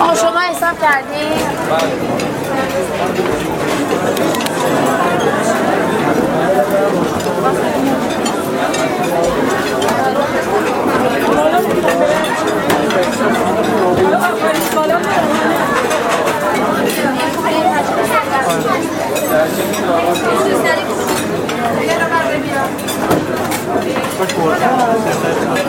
آه شما حساب کردی؟ Por